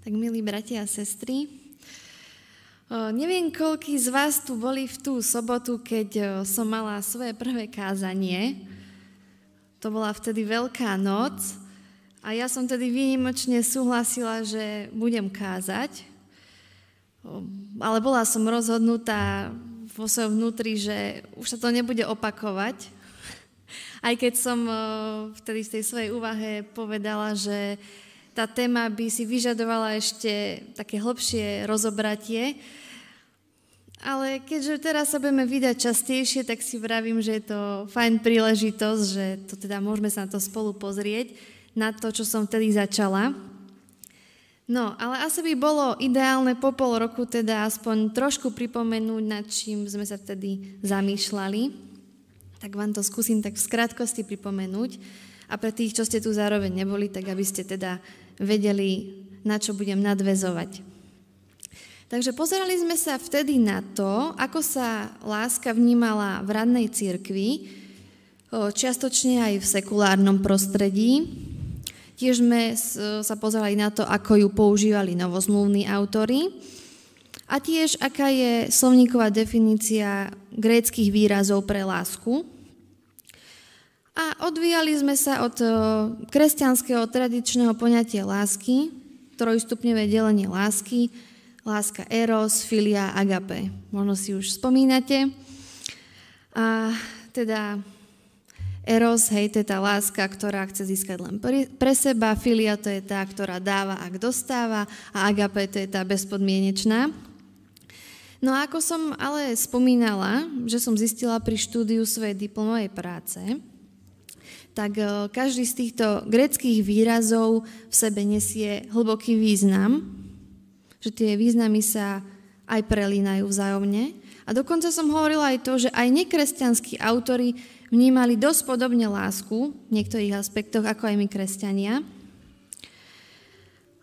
Tak milí bratia a sestry, o, neviem, koľký z vás tu boli v tú sobotu, keď o, som mala svoje prvé kázanie. To bola vtedy Veľká noc a ja som tedy výnimočne súhlasila, že budem kázať. Ale bola som rozhodnutá vo svojom vnútri, že už sa to nebude opakovať. Aj keď som vtedy v tej svojej úvahe povedala, že tá téma by si vyžadovala ešte také hlbšie rozobratie. Ale keďže teraz sa budeme vydať častejšie, tak si vravím, že je to fajn príležitosť, že to teda môžeme sa na to spolu pozrieť, na to, čo som vtedy začala. No, ale asi by bolo ideálne po pol roku teda aspoň trošku pripomenúť, nad čím sme sa vtedy zamýšľali. Tak vám to skúsim tak v skratkosti pripomenúť. A pre tých, čo ste tu zároveň neboli, tak aby ste teda vedeli, na čo budem nadvezovať. Takže pozerali sme sa vtedy na to, ako sa láska vnímala v radnej cirkvi, čiastočne aj v sekulárnom prostredí. Tiež sme sa pozerali na to, ako ju používali novozmluvní autory a tiež aká je slovníková definícia gréckých výrazov pre lásku, a odvíjali sme sa od kresťanského tradičného poňatia lásky, trojstupňové delenie lásky, láska eros, filia, agape. Možno si už spomínate. A teda eros, hej, to je tá láska, ktorá chce získať len pre seba, filia to je tá, ktorá dáva, ak dostáva a agape to je tá bezpodmienečná. No a ako som ale spomínala, že som zistila pri štúdiu svojej diplomovej práce, tak e, každý z týchto greckých výrazov v sebe nesie hlboký význam, že tie významy sa aj prelínajú vzájomne. A dokonca som hovorila aj to, že aj nekresťanskí autory vnímali dosť podobne lásku v niektorých aspektoch, ako aj my kresťania.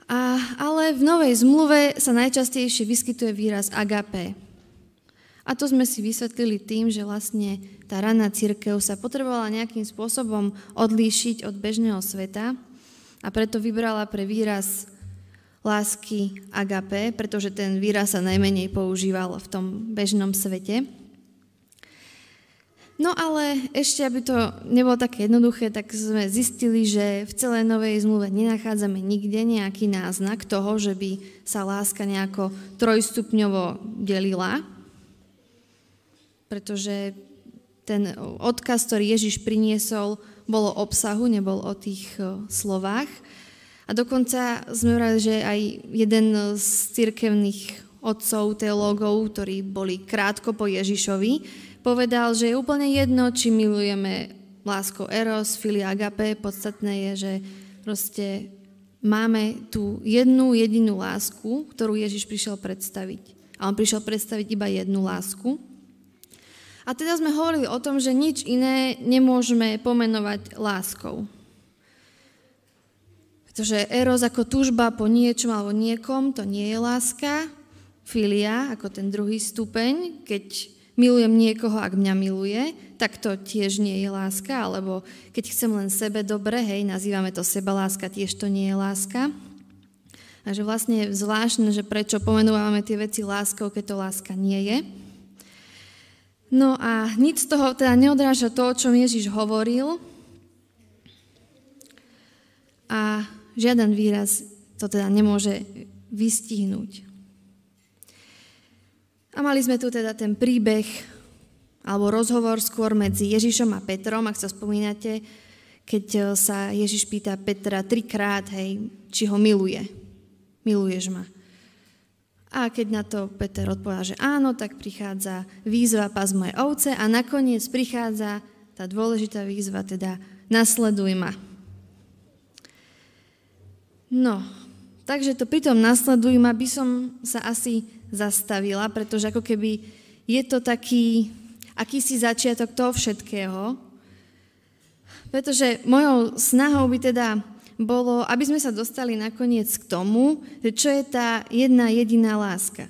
A, ale v Novej zmluve sa najčastejšie vyskytuje výraz agape, a to sme si vysvetlili tým, že vlastne tá raná církev sa potrebovala nejakým spôsobom odlíšiť od bežného sveta a preto vybrala pre výraz lásky agape, pretože ten výraz sa najmenej používal v tom bežnom svete. No ale ešte, aby to nebolo také jednoduché, tak sme zistili, že v celej Novej zmluve nenachádzame nikde nejaký náznak toho, že by sa láska nejako trojstupňovo delila, pretože ten odkaz, ktorý Ježiš priniesol, bolo obsahu, nebol o tých slovách. A dokonca sme vrali, že aj jeden z cirkevných otcov, teológov, ktorí boli krátko po Ježišovi, povedal, že je úplne jedno, či milujeme láskou eros, filia agape, podstatné je, že proste máme tú jednu jedinú lásku, ktorú Ježiš prišiel predstaviť. A on prišiel predstaviť iba jednu lásku. A teda sme hovorili o tom, že nič iné nemôžeme pomenovať láskou. Pretože eros ako túžba po niečom alebo niekom, to nie je láska. Filia ako ten druhý stupeň, keď milujem niekoho, ak mňa miluje, tak to tiež nie je láska, alebo keď chcem len sebe dobre, hej, nazývame to seba láska, tiež to nie je láska. A že vlastne je zvláštne, že prečo pomenúvame tie veci láskou, keď to láska nie je. No a nič z toho teda neodráža to, o čom Ježiš hovoril. A žiaden výraz to teda nemôže vystihnúť. A mali sme tu teda ten príbeh, alebo rozhovor skôr medzi Ježišom a Petrom, ak sa spomínate, keď sa Ježiš pýta Petra trikrát, hej, či ho miluje. Miluješ ma. A keď na to Peter odpovedal, že áno, tak prichádza výzva pas moje ovce a nakoniec prichádza tá dôležitá výzva, teda nasleduj ma. No, takže to pri tom nasleduj ma by som sa asi zastavila, pretože ako keby je to taký akýsi začiatok toho všetkého, pretože mojou snahou by teda bolo, aby sme sa dostali nakoniec k tomu, čo je tá jedna jediná láska.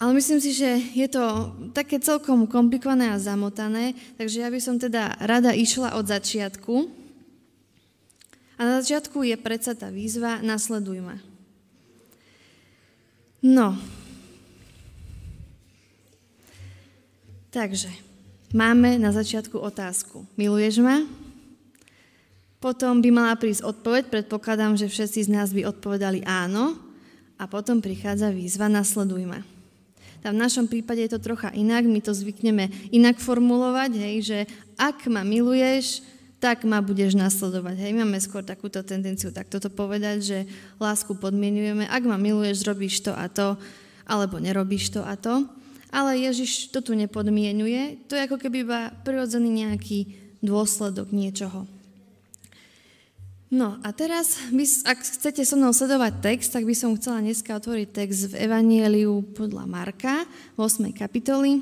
Ale myslím si, že je to také celkom komplikované a zamotané, takže ja by som teda rada išla od začiatku. A na začiatku je predsa tá výzva Nasleduj ma. No. Takže, máme na začiatku otázku. Miluješ ma? Potom by mala prísť odpoveď, predpokladám, že všetci z nás by odpovedali áno. A potom prichádza výzva, nasleduj ma. Tam v našom prípade je to trocha inak, my to zvykneme inak formulovať, hej, že ak ma miluješ, tak ma budeš nasledovať. Hej, máme skôr takúto tendenciu takto to povedať, že lásku podmienujeme, ak ma miluješ, robíš to a to, alebo nerobíš to a to. Ale Ježiš to tu nepodmienuje, to je ako keby iba prirodzený nejaký dôsledok niečoho. No a teraz, ak chcete so mnou sledovať text, tak by som chcela dneska otvoriť text v Evanieliu podľa Marka, v 8. kapitoli,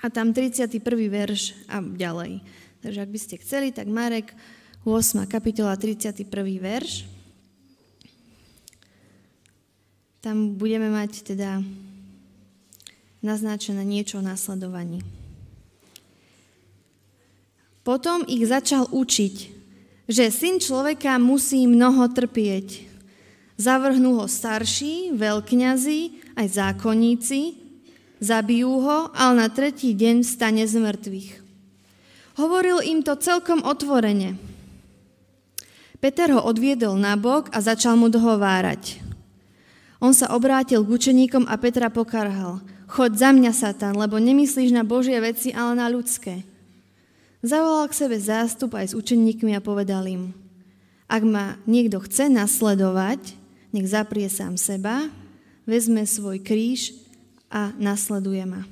a tam 31. verš a ďalej. Takže ak by ste chceli, tak Marek, 8. kapitola, 31. verš. Tam budeme mať teda naznačené niečo o nasledovaní. Potom ich začal učiť, že syn človeka musí mnoho trpieť. Zavrhnú ho starší, veľkňazi, aj zákonníci, zabijú ho, ale na tretí deň stane z mŕtvych. Hovoril im to celkom otvorene. Peter ho odviedol na bok a začal mu dohovárať. On sa obrátil k učeníkom a Petra pokarhal. Choď za mňa, Satan, lebo nemyslíš na Božie veci, ale na ľudské. Zavolal k sebe zástup aj s učeníkmi a povedal im, ak ma niekto chce nasledovať, nech zaprie sám seba, vezme svoj kríž a nasleduje ma.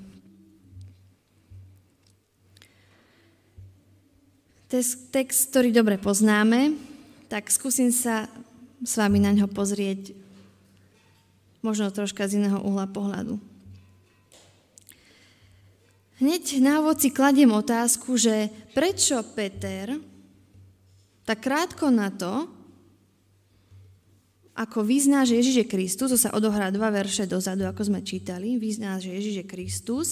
Text, ktorý dobre poznáme, tak skúsim sa s vami na ňo pozrieť možno troška z iného uhla pohľadu. Hneď na úvod si kladiem otázku, že prečo Peter tak krátko na to, ako vyzná, že Ježiš je Kristus, to sa odohrá dva verše dozadu, ako sme čítali, vyzná, že Ježiš je Kristus,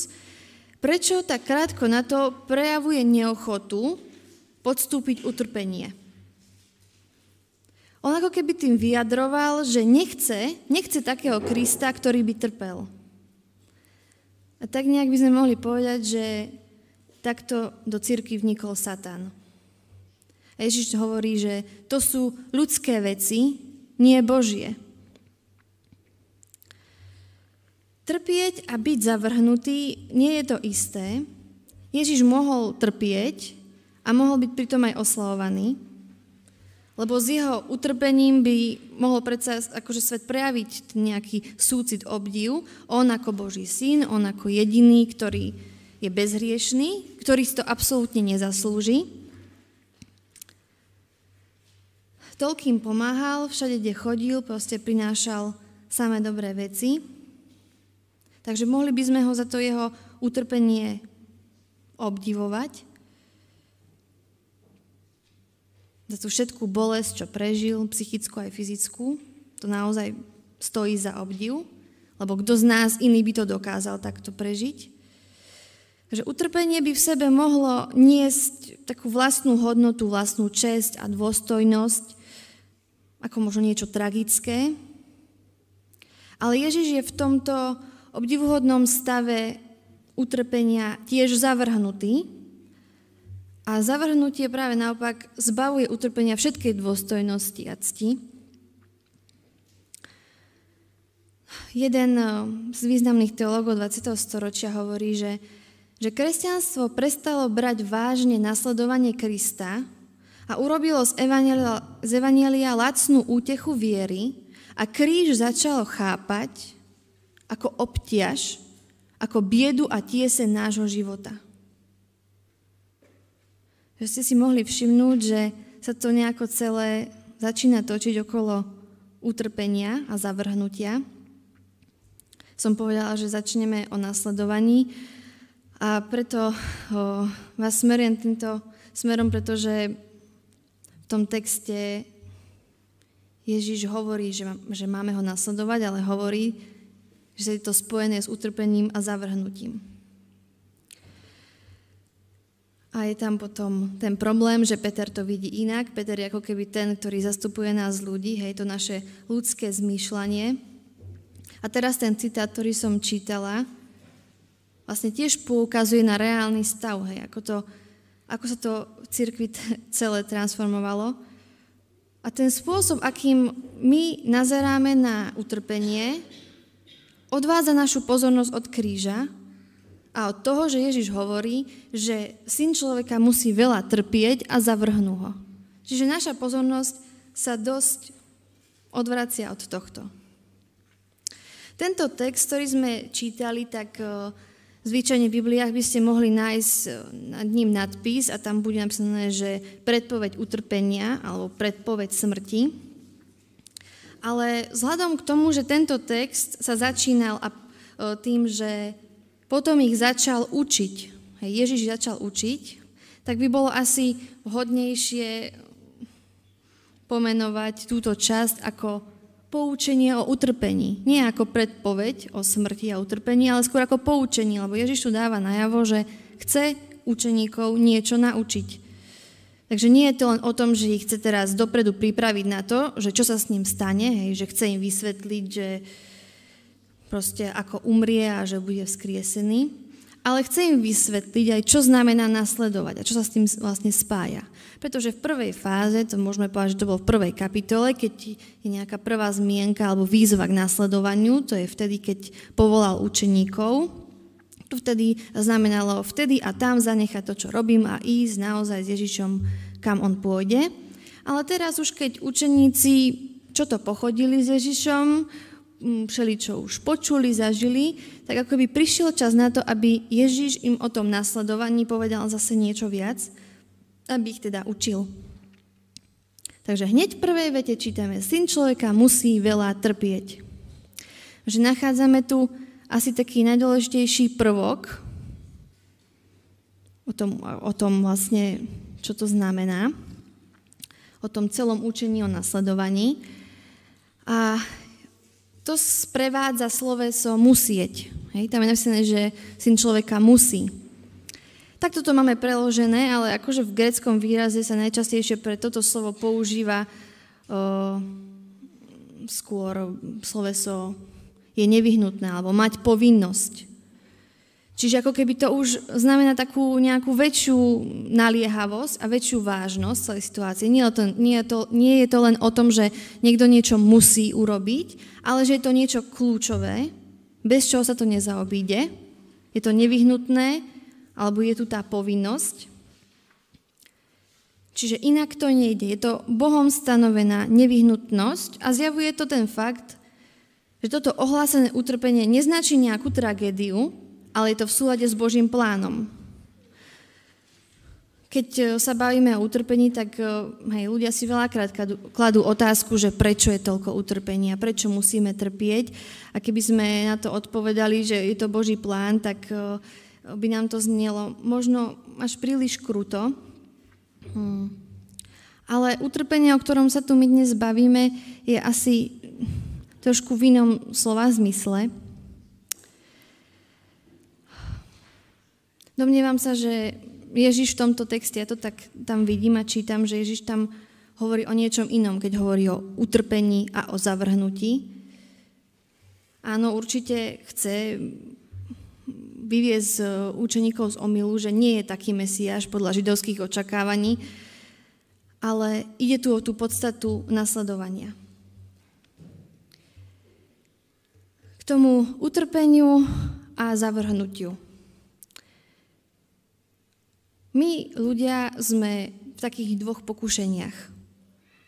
prečo tak krátko na to prejavuje neochotu podstúpiť utrpenie? On ako keby tým vyjadroval, že nechce, nechce takého Krista, ktorý by trpel. A tak nejak by sme mohli povedať, že takto do cirky vnikol Satan. A Ježiš hovorí, že to sú ľudské veci, nie Božie. Trpieť a byť zavrhnutý nie je to isté. Ježiš mohol trpieť a mohol byť pritom aj oslavovaný, lebo s jeho utrpením by mohol predsa akože svet prejaviť nejaký súcit, obdiv. On ako Boží syn, on ako jediný, ktorý je bezhriešný, ktorý si to absolútne nezaslúži. Toľkým pomáhal, všade, kde chodil, proste prinášal samé dobré veci. Takže mohli by sme ho za to jeho utrpenie obdivovať. Za tú všetkú bolesť, čo prežil, psychickú aj fyzickú, to naozaj stojí za obdiv, lebo kto z nás iný by to dokázal takto prežiť. Že utrpenie by v sebe mohlo niesť takú vlastnú hodnotu, vlastnú česť a dôstojnosť, ako možno niečo tragické. Ale Ježiš je v tomto obdivuhodnom stave utrpenia tiež zavrhnutý, a zavrhnutie práve naopak zbavuje utrpenia všetkej dôstojnosti a cti. Jeden eh, z významných teológov 20. storočia hovorí, že, že kresťanstvo prestalo brať vážne nasledovanie Krista a urobilo z Evanielia, z Evanielia lacnú útechu viery a kríž začalo chápať ako obtiaž, ako biedu a tiese nášho života. Že ste si mohli všimnúť, že sa to nejako celé začína točiť okolo utrpenia a zavrhnutia. Som povedala, že začneme o nasledovaní a preto vás smerujem týmto smerom, pretože v tom texte Ježiš hovorí, že, že máme ho nasledovať, ale hovorí, že je to spojené s utrpením a zavrhnutím. A je tam potom ten problém, že Peter to vidí inak. Peter je ako keby ten, ktorý zastupuje nás ľudí, hej, to naše ľudské zmýšľanie. A teraz ten citát, ktorý som čítala, vlastne tiež poukazuje na reálny stav, hej, ako, to, ako sa to v cirkvi celé transformovalo. A ten spôsob, akým my nazeráme na utrpenie, odvádza našu pozornosť od kríža a od toho, že Ježiš hovorí, že syn človeka musí veľa trpieť a zavrhnú ho. Čiže naša pozornosť sa dosť odvracia od tohto. Tento text, ktorý sme čítali, tak e, zvyčajne v Bibliách by ste mohli nájsť e, nad ním nadpis a tam bude napísané, že predpoveď utrpenia alebo predpoveď smrti. Ale vzhľadom k tomu, že tento text sa začínal e, tým, že potom ich začal učiť, hej, Ježiš začal učiť, tak by bolo asi vhodnejšie pomenovať túto časť ako poučenie o utrpení. Nie ako predpoveď o smrti a utrpení, ale skôr ako poučenie, lebo Ježiš tu dáva najavo, že chce učeníkov niečo naučiť. Takže nie je to len o tom, že ich chce teraz dopredu pripraviť na to, že čo sa s ním stane, hej, že chce im vysvetliť, že proste ako umrie a že bude vzkriesený, ale chce im vysvetliť aj, čo znamená nasledovať a čo sa s tým vlastne spája. Pretože v prvej fáze, to môžeme povedať, že to bolo v prvej kapitole, keď je nejaká prvá zmienka alebo výzva k nasledovaniu, to je vtedy, keď povolal učeníkov, to vtedy znamenalo vtedy a tam zanechať to, čo robím a ísť naozaj s Ježišom, kam on pôjde. Ale teraz už keď učeníci čo to pochodili s Ježišom, čo už počuli, zažili, tak ako by prišiel čas na to, aby Ježiš im o tom nasledovaní povedal zase niečo viac – aby ich teda učil. Takže hneď v prvej vete čítame, syn človeka musí veľa trpieť. Že nachádzame tu asi taký najdôležitejší prvok o tom, o tom vlastne, čo to znamená, o tom celom učení o nasledovaní. A to sprevádza sloveso musieť. Hej, tam je napísané, že syn človeka musí. Takto to máme preložené, ale akože v greckom výraze sa najčastejšie pre toto slovo používa o, skôr sloveso je nevyhnutné alebo mať povinnosť. Čiže ako keby to už znamená takú nejakú väčšiu naliehavosť a väčšiu vážnosť celej situácie. Nie to, nie, je to, nie je to len o tom, že niekto niečo musí urobiť, ale že je to niečo kľúčové, bez čoho sa to nezaobíde. Je to nevyhnutné alebo je tu tá povinnosť. Čiže inak to nejde. Je to Bohom stanovená nevyhnutnosť a zjavuje to ten fakt, že toto ohlásené utrpenie neznačí nejakú tragédiu, ale je to v súlade s Božím plánom. Keď e, sa bavíme o utrpení, tak e, hej, ľudia si veľakrát kladú otázku, že prečo je toľko utrpenia, prečo musíme trpieť. A keby sme na to odpovedali, že je to Boží plán, tak uh, by nám to znelo možno až príliš kruto. Hmm. Ale utrpenie, o ktorom sa tu my dnes bavíme, je asi trošku v inom slova zmysle. Domnievam sa, že Ježiš v tomto texte, ja to tak tam vidím a čítam, že Ježiš tam hovorí o niečom inom, keď hovorí o utrpení a o zavrhnutí. Áno, určite chce vyviezť z učeníkov z omilu, že nie je taký Mesiáš podľa židovských očakávaní, ale ide tu o tú podstatu nasledovania. K tomu utrpeniu a zavrhnutiu. My ľudia sme v takých dvoch pokušeniach.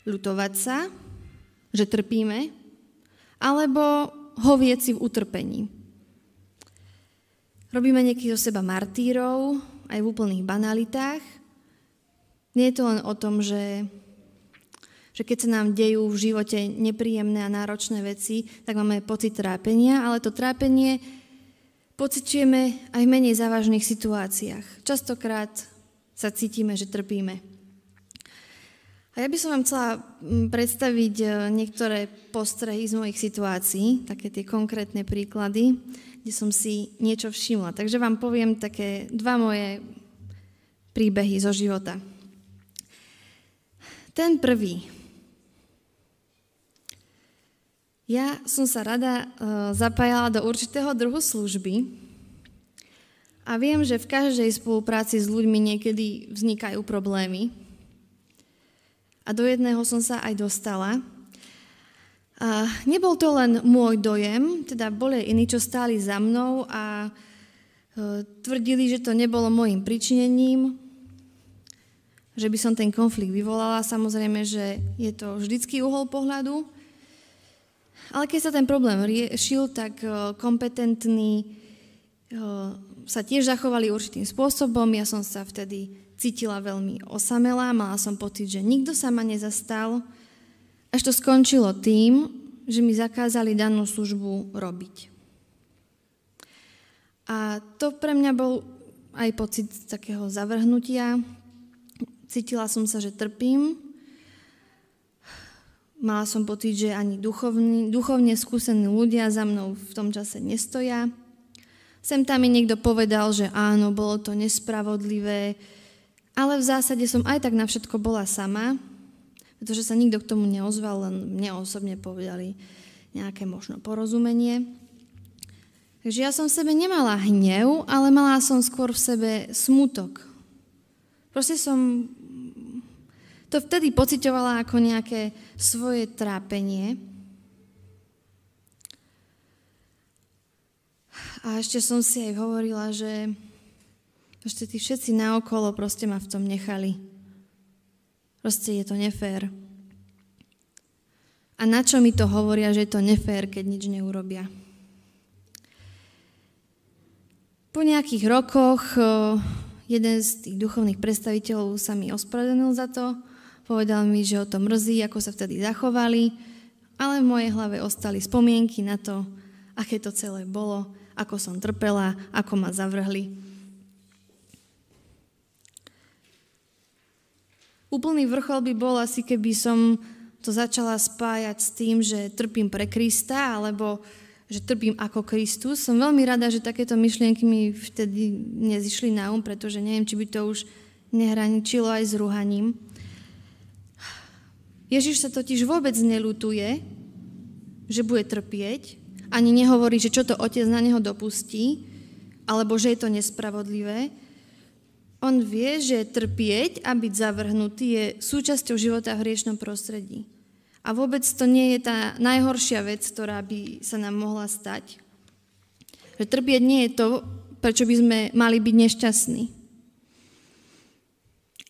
Ľutovať sa, že trpíme, alebo hovieť si v utrpení. Robíme niekých zo seba martírov, aj v úplných banalitách. Nie je to len o tom, že, že keď sa nám dejú v živote nepríjemné a náročné veci, tak máme pocit trápenia, ale to trápenie pociťujeme aj v menej závažných situáciách. Častokrát sa cítime, že trpíme. A ja by som vám chcela mm, predstaviť e, niektoré postrehy z mojich situácií, také tie konkrétne príklady kde som si niečo všimla. Takže vám poviem také dva moje príbehy zo života. Ten prvý Ja som sa rada uh, zapájala do určitého druhu služby a viem, že v každej spolupráci s ľuďmi niekedy vznikajú problémy. A do jedného som sa aj dostala. A nebol to len môj dojem, teda boli iní, čo stáli za mnou a uh, tvrdili, že to nebolo môjim pričinením, že by som ten konflikt vyvolala. Samozrejme, že je to vždycký uhol pohľadu, ale keď sa ten problém riešil, tak e, kompetentní e, sa tiež zachovali určitým spôsobom. Ja som sa vtedy cítila veľmi osamelá, mala som pocit, že nikto sa ma nezastal. Až to skončilo tým, že mi zakázali danú službu robiť. A to pre mňa bol aj pocit takého zavrhnutia. Cítila som sa, že trpím, Mala som pocit, že ani duchovní, duchovne skúsení ľudia za mnou v tom čase nestoja. Sem tam mi niekto povedal, že áno, bolo to nespravodlivé, ale v zásade som aj tak na všetko bola sama, pretože sa nikto k tomu neozval, len mne osobne povedali nejaké možno porozumenie. Takže ja som v sebe nemala hnev, ale mala som skôr v sebe smutok. Proste som to vtedy pocitovala ako nejaké svoje trápenie. A ešte som si aj hovorila, že ešte tí všetci naokolo proste ma v tom nechali. Proste je to nefér. A na čo mi to hovoria, že je to nefér, keď nič neurobia? Po nejakých rokoch jeden z tých duchovných predstaviteľov sa mi ospravedlnil za to Povedal mi, že ho to mrzí, ako sa vtedy zachovali, ale v mojej hlave ostali spomienky na to, aké to celé bolo, ako som trpela, ako ma zavrhli. Úplný vrchol by bol asi, keby som to začala spájať s tým, že trpím pre Krista, alebo že trpím ako Kristus. Som veľmi rada, že takéto myšlienky mi vtedy nezišli na um, pretože neviem, či by to už nehraničilo aj s rúhaním. Ježiš sa totiž vôbec nelutuje, že bude trpieť, ani nehovorí, že čo to otec na neho dopustí, alebo že je to nespravodlivé. On vie, že trpieť a byť zavrhnutý je súčasťou života v hriešnom prostredí. A vôbec to nie je tá najhoršia vec, ktorá by sa nám mohla stať. Že trpieť nie je to, prečo by sme mali byť nešťastní.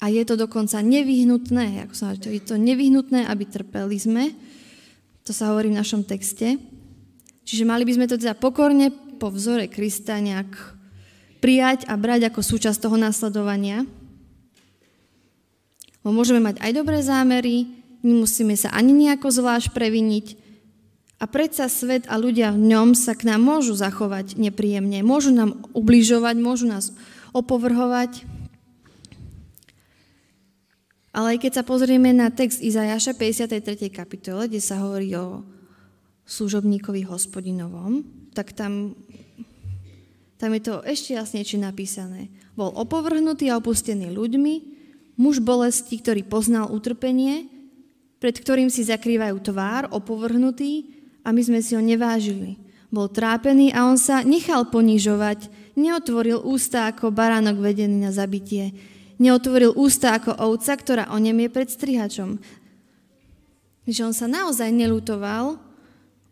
A je to dokonca nevyhnutné, ako som hovoril, je to nevyhnutné, aby trpeli sme. To sa hovorí v našom texte. Čiže mali by sme to teda pokorne po vzore Krista nejak prijať a brať ako súčasť toho následovania. Bo môžeme mať aj dobré zámery, nemusíme sa ani nejako zvlášť previniť a predsa svet a ľudia v ňom sa k nám môžu zachovať nepríjemne, môžu nám ubližovať, môžu nás opovrhovať, ale aj keď sa pozrieme na text Izajaša 53. kapitole, kde sa hovorí o služobníkovi hospodinovom, tak tam, tam je to ešte jasnejšie napísané. Bol opovrhnutý a opustený ľuďmi, muž bolesti, ktorý poznal utrpenie, pred ktorým si zakrývajú tvár, opovrhnutý a my sme si ho nevážili. Bol trápený a on sa nechal ponižovať, neotvoril ústa ako baránok vedený na zabitie neotvoril ústa ako ovca, ktorá o nem je pred strihačom. Že on sa naozaj nelutoval,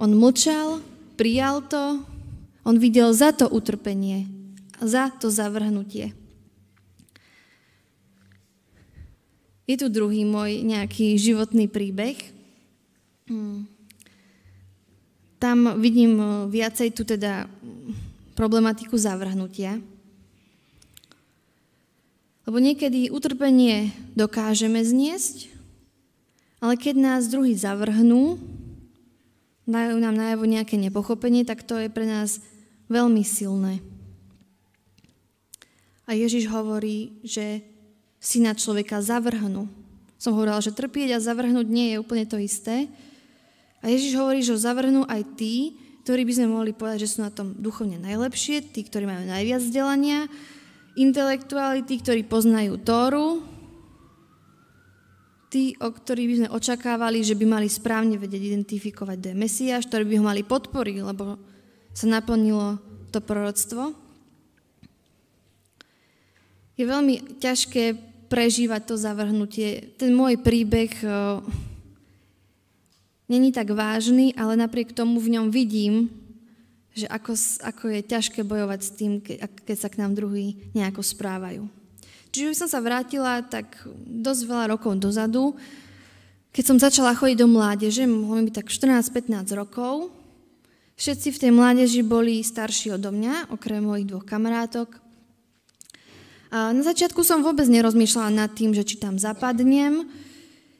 on mlčal, prijal to, on videl za to utrpenie, za to zavrhnutie. Je tu druhý môj nejaký životný príbeh. Hmm. Tam vidím viacej tu teda problematiku zavrhnutia. Lebo niekedy utrpenie dokážeme zniesť, ale keď nás druhý zavrhnú, dajú nám najavo nejaké nepochopenie, tak to je pre nás veľmi silné. A Ježiš hovorí, že si na človeka zavrhnú. Som hovorila, že trpieť a zavrhnúť nie je úplne to isté. A Ježiš hovorí, že ho zavrhnú aj tí, ktorí by sme mohli povedať, že sú na tom duchovne najlepšie, tí, ktorí majú najviac vzdelania, intelektuality, ktorí poznajú Tóru, tí, o ktorých by sme očakávali, že by mali správne vedieť identifikovať, kto je Mesiáš, ktorí by ho mali podporiť, lebo sa naplnilo to proroctvo. Je veľmi ťažké prežívať to zavrhnutie. Ten môj príbeh uh, není tak vážny, ale napriek tomu v ňom vidím, že ako, ako je ťažké bojovať s tým, keď sa k nám druhí nejako správajú. Čiže by som sa vrátila tak dosť veľa rokov dozadu, keď som začala chodiť do mládeže, mohlo byť tak 14-15 rokov. Všetci v tej mládeži boli starší odo mňa, okrem mojich dvoch kamarátok. A na začiatku som vôbec nerozmýšľala nad tým, že či tam zapadnem.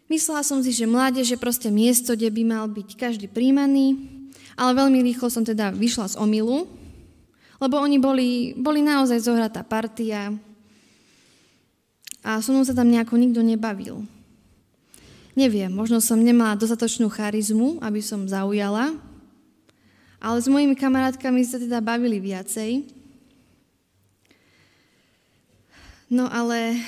Myslela som si, že mládež je proste miesto, kde by mal byť každý príjmaný, ale veľmi rýchlo som teda vyšla z omilu, lebo oni boli, boli naozaj zohratá partia a so mnou sa tam nejako nikto nebavil. Neviem, možno som nemala dostatočnú charizmu, aby som zaujala, ale s mojimi kamarátkami sa teda bavili viacej. No ale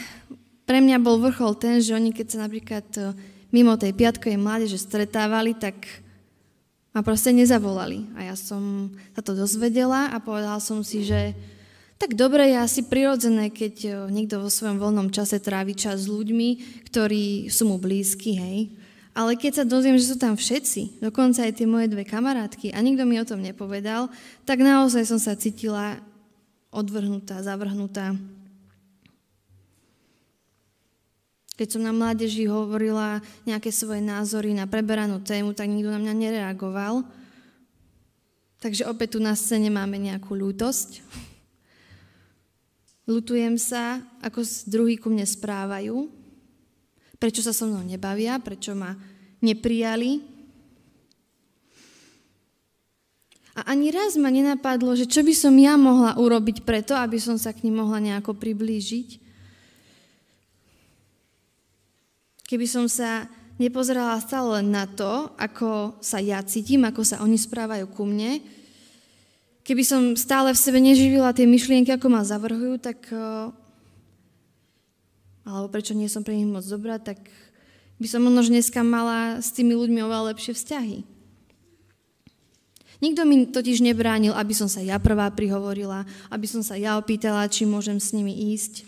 pre mňa bol vrchol ten, že oni keď sa napríklad eh, mimo tej piatkovej mládeže stretávali, tak ma proste nezavolali. A ja som sa to dozvedela a povedala som si, že tak dobre je asi prirodzené, keď e, niekto vo svojom voľnom čase trávi čas s ľuďmi, ktorí sú mu blízki, hej. Ale keď sa dozviem, že sú tam všetci, dokonca aj tie moje dve kamarátky a nikto mi o tom nepovedal, tak naozaj som sa cítila odvrhnutá, zavrhnutá. Keď som na mládeži hovorila nejaké svoje názory na preberanú tému, tak nikto na mňa nereagoval. Takže opäť tu na scéne máme nejakú ľútosť. Lutujem sa, ako druhý ku mne správajú, prečo sa so mnou nebavia, prečo ma neprijali. A ani raz ma nenapadlo, že čo by som ja mohla urobiť preto, aby som sa k ním mohla nejako priblížiť. Keby som sa nepozerala stále len na to, ako sa ja cítim, ako sa oni správajú ku mne, keby som stále v sebe neživila tie myšlienky, ako ma zavrhujú, tak eh, alebo prečo nie som pre nich moc dobrá, tak by som možno dneska mala s tými ľuďmi oveľa lepšie vzťahy. Nikto mi totiž nebránil, aby som sa ja prvá prihovorila, aby som sa ja opýtala, či môžem s nimi ísť.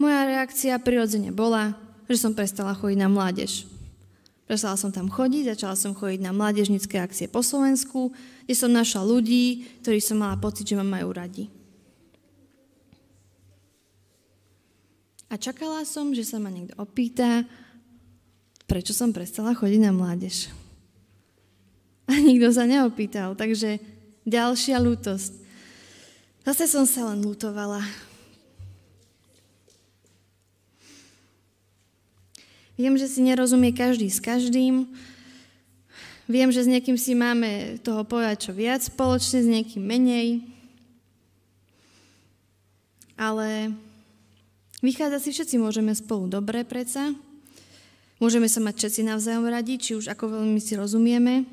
Moja reakcia prirodzene bola, že som prestala chodiť na mládež. Prestala som tam chodiť, začala som chodiť na mládežnické akcie po Slovensku, kde som našla ľudí, ktorí som mala pocit, že ma majú radi. A čakala som, že sa ma niekto opýta, prečo som prestala chodiť na mládež. A nikto sa neopýtal, takže ďalšia lútosť. Zase som sa len lutovala. Viem, že si nerozumie každý s každým. Viem, že s niekým si máme toho povedať čo viac spoločne, s niekým menej. Ale vychádza si všetci môžeme spolu dobre preca. Môžeme sa mať všetci navzájom radiť, či už ako veľmi si rozumieme.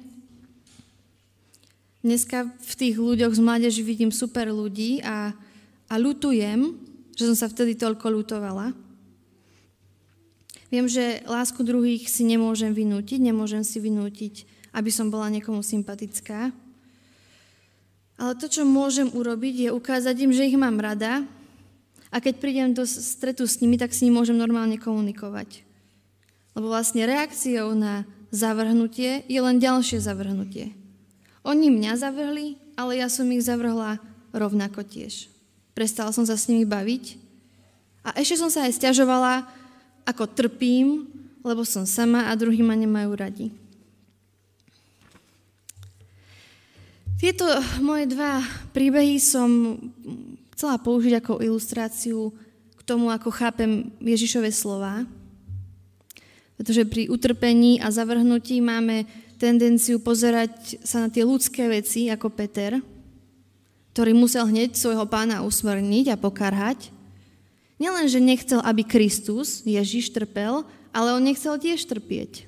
Dneska v tých ľuďoch z mládeži vidím super ľudí a, a lutujem, že som sa vtedy toľko lutovala. Viem, že lásku druhých si nemôžem vynútiť, nemôžem si vynútiť, aby som bola niekomu sympatická. Ale to, čo môžem urobiť, je ukázať im, že ich mám rada a keď prídem do stretu s nimi, tak s nimi môžem normálne komunikovať. Lebo vlastne reakciou na zavrhnutie je len ďalšie zavrhnutie. Oni mňa zavrhli, ale ja som ich zavrhla rovnako tiež. Prestala som sa s nimi baviť a ešte som sa aj stiažovala, ako trpím, lebo som sama a druhý ma nemajú radi. Tieto moje dva príbehy som chcela použiť ako ilustráciu k tomu, ako chápem Ježišove slova. Pretože pri utrpení a zavrhnutí máme tendenciu pozerať sa na tie ľudské veci ako Peter, ktorý musel hneď svojho pána usmrniť a pokarhať, Nielen, že nechcel, aby Kristus, Ježiš, trpel, ale on nechcel tiež trpieť.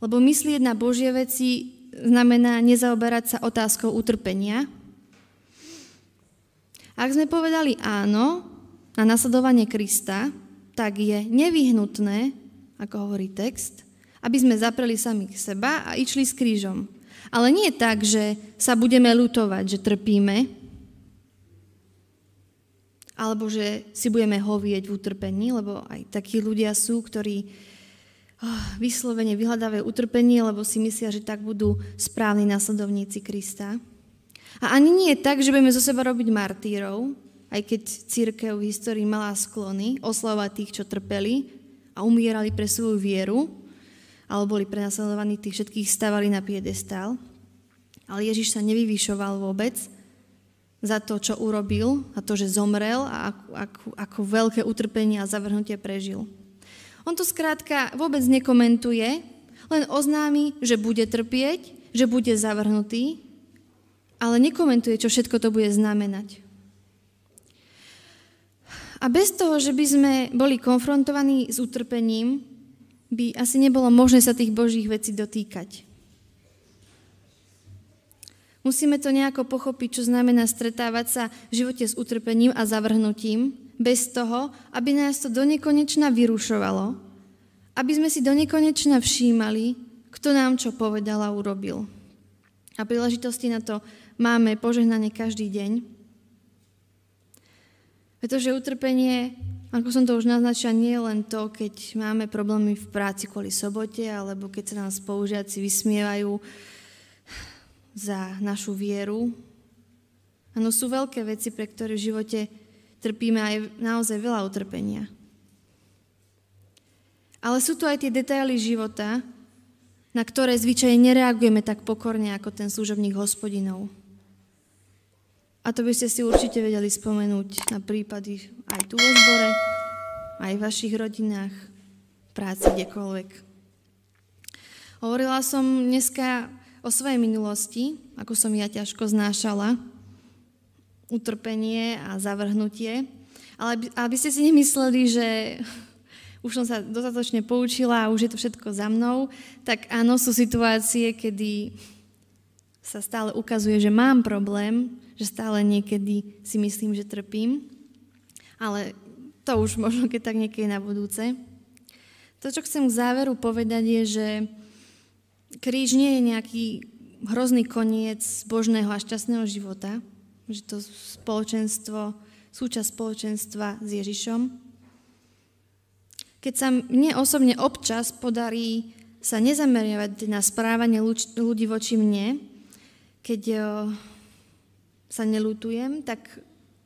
Lebo myslieť na Božie veci znamená nezaoberať sa otázkou utrpenia. Ak sme povedali áno na nasledovanie Krista, tak je nevyhnutné, ako hovorí text, aby sme zapreli samých seba a išli s krížom. Ale nie tak, že sa budeme lutovať, že trpíme, alebo že si budeme hovieť v utrpení, lebo aj takí ľudia sú, ktorí oh, vyslovene vyhľadávajú utrpenie, lebo si myslia, že tak budú správni následovníci Krista. A ani nie je tak, že budeme zo seba robiť martírov, aj keď církev v histórii mala sklony oslavovať tých, čo trpeli a umierali pre svoju vieru, alebo boli prenasledovaní, tých všetkých stavali na piedestál. Ale Ježiš sa nevyvyšoval vôbec za to, čo urobil a to, že zomrel a ako, ako, ako veľké utrpenie a zavrhnutie prežil. On to skrátka vôbec nekomentuje, len oznámi, že bude trpieť, že bude zavrhnutý, ale nekomentuje, čo všetko to bude znamenať. A bez toho, že by sme boli konfrontovaní s utrpením, by asi nebolo možné sa tých Božích vecí dotýkať. Musíme to nejako pochopiť, čo znamená stretávať sa v živote s utrpením a zavrhnutím, bez toho, aby nás to donekonečna vyrušovalo, aby sme si donekonečna všímali, kto nám čo povedal a urobil. A príležitosti na to máme požehnanie každý deň. Pretože utrpenie ako som to už naznačila, nie len to, keď máme problémy v práci kvôli sobote, alebo keď sa nám spolužiaci vysmievajú za našu vieru. Áno, sú veľké veci, pre ktoré v živote trpíme aj naozaj veľa utrpenia. Ale sú tu aj tie detaily života, na ktoré zvyčajne nereagujeme tak pokorne ako ten služobník hospodinov. A to by ste si určite vedeli spomenúť na prípady aj tu vo zbore, aj v vašich rodinách, práci, kdekoľvek. Hovorila som dneska o svojej minulosti, ako som ja ťažko znášala, utrpenie a zavrhnutie, ale aby ste si nemysleli, že už som sa dostatočne poučila a už je to všetko za mnou, tak áno, sú situácie, kedy sa stále ukazuje, že mám problém, že stále niekedy si myslím, že trpím, ale to už možno keď tak niekedy na budúce. To, čo chcem k záveru povedať, je, že kríž nie je nejaký hrozný koniec božného a šťastného života, že to spoločenstvo, súčasť spoločenstva s Ježišom. Keď sa mne osobne občas podarí sa nezameriavať na správanie ľudí voči mne, keď sa nelutujem, tak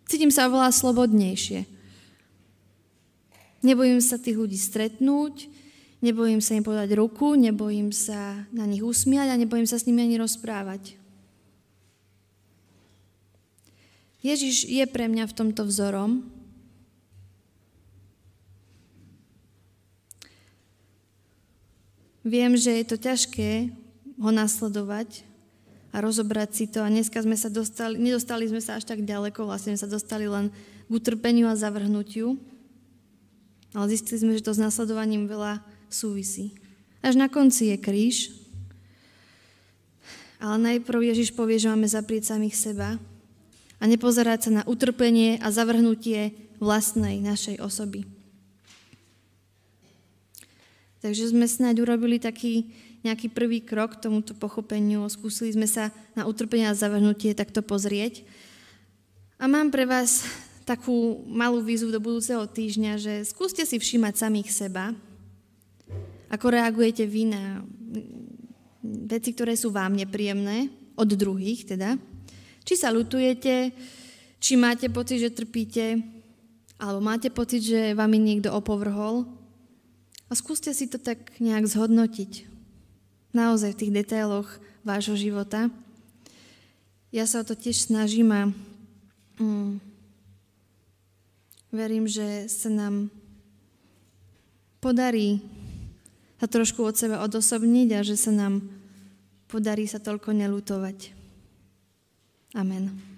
cítim sa oveľa slobodnejšie. Nebojím sa tých ľudí stretnúť, nebojím sa im podať ruku, nebojím sa na nich usmiať a nebojím sa s nimi ani rozprávať. Ježiš je pre mňa v tomto vzorom. Viem, že je to ťažké ho nasledovať, a rozobrať si to. A dneska sme sa dostali, nedostali sme sa až tak ďaleko, vlastne sme sa dostali len k utrpeniu a zavrhnutiu. Ale zistili sme, že to s nasledovaním veľa súvisí. Až na konci je kríž, ale najprv Ježiš povie, že máme zaprieť samých seba a nepozerať sa na utrpenie a zavrhnutie vlastnej našej osoby. Takže sme snáď urobili taký nejaký prvý krok k tomuto pochopeniu. Skúsili sme sa na utrpenie a zavrhnutie takto pozrieť. A mám pre vás takú malú výzvu do budúceho týždňa, že skúste si všímať samých seba, ako reagujete vy na veci, ktoré sú vám nepríjemné, od druhých teda. Či sa lutujete, či máte pocit, že trpíte, alebo máte pocit, že vami niekto opovrhol. A skúste si to tak nejak zhodnotiť naozaj v tých detailoch vášho života. Ja sa o to tiež snažím a mm, verím, že sa nám podarí sa trošku od seba odosobniť a že sa nám podarí sa toľko nelutovať. Amen.